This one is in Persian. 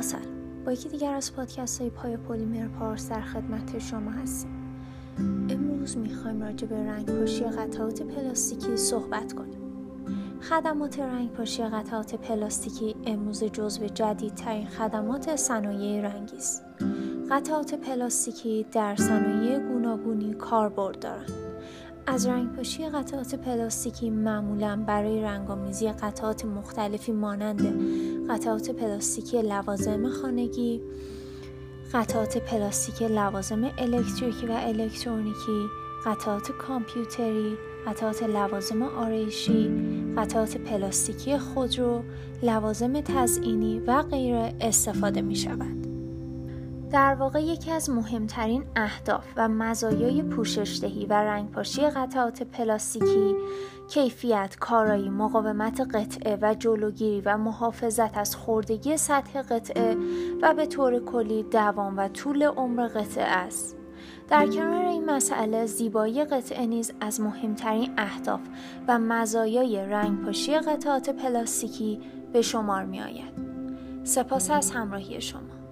سلام با یکی دیگر از پادکست های پای پلیمر پارس در خدمت شما هستیم. امروز می‌خوایم راجع به رنگ پاشی قطعات پلاستیکی صحبت کنیم. خدمات رنگ پاشی قطعات پلاستیکی امروز جزو جدیدترین خدمات صنایع رنگی است. قطعات پلاستیکی در صنایع گوناگونی کاربرد دارند. از رنگپاشی قطعات پلاستیکی معمولا برای رنگامیزی قطعات مختلفی مانند قطعات پلاستیکی لوازم خانگی قطعات پلاستیک لوازم الکتریکی و الکترونیکی قطعات کامپیوتری قطعات لوازم آرایشی قطعات پلاستیکی خودرو لوازم تزئینی و غیره استفاده می شود در واقع یکی از مهمترین اهداف و مزایای پوششدهی و رنگپاشی قطعات پلاستیکی کیفیت، کارایی، مقاومت قطعه و جلوگیری و محافظت از خوردگی سطح قطعه و به طور کلی دوام و طول عمر قطعه است. در کنار این مسئله زیبایی قطعه نیز از مهمترین اهداف و مزایای رنگپاشی قطعات پلاستیکی به شمار می آید. سپاس از همراهی شما.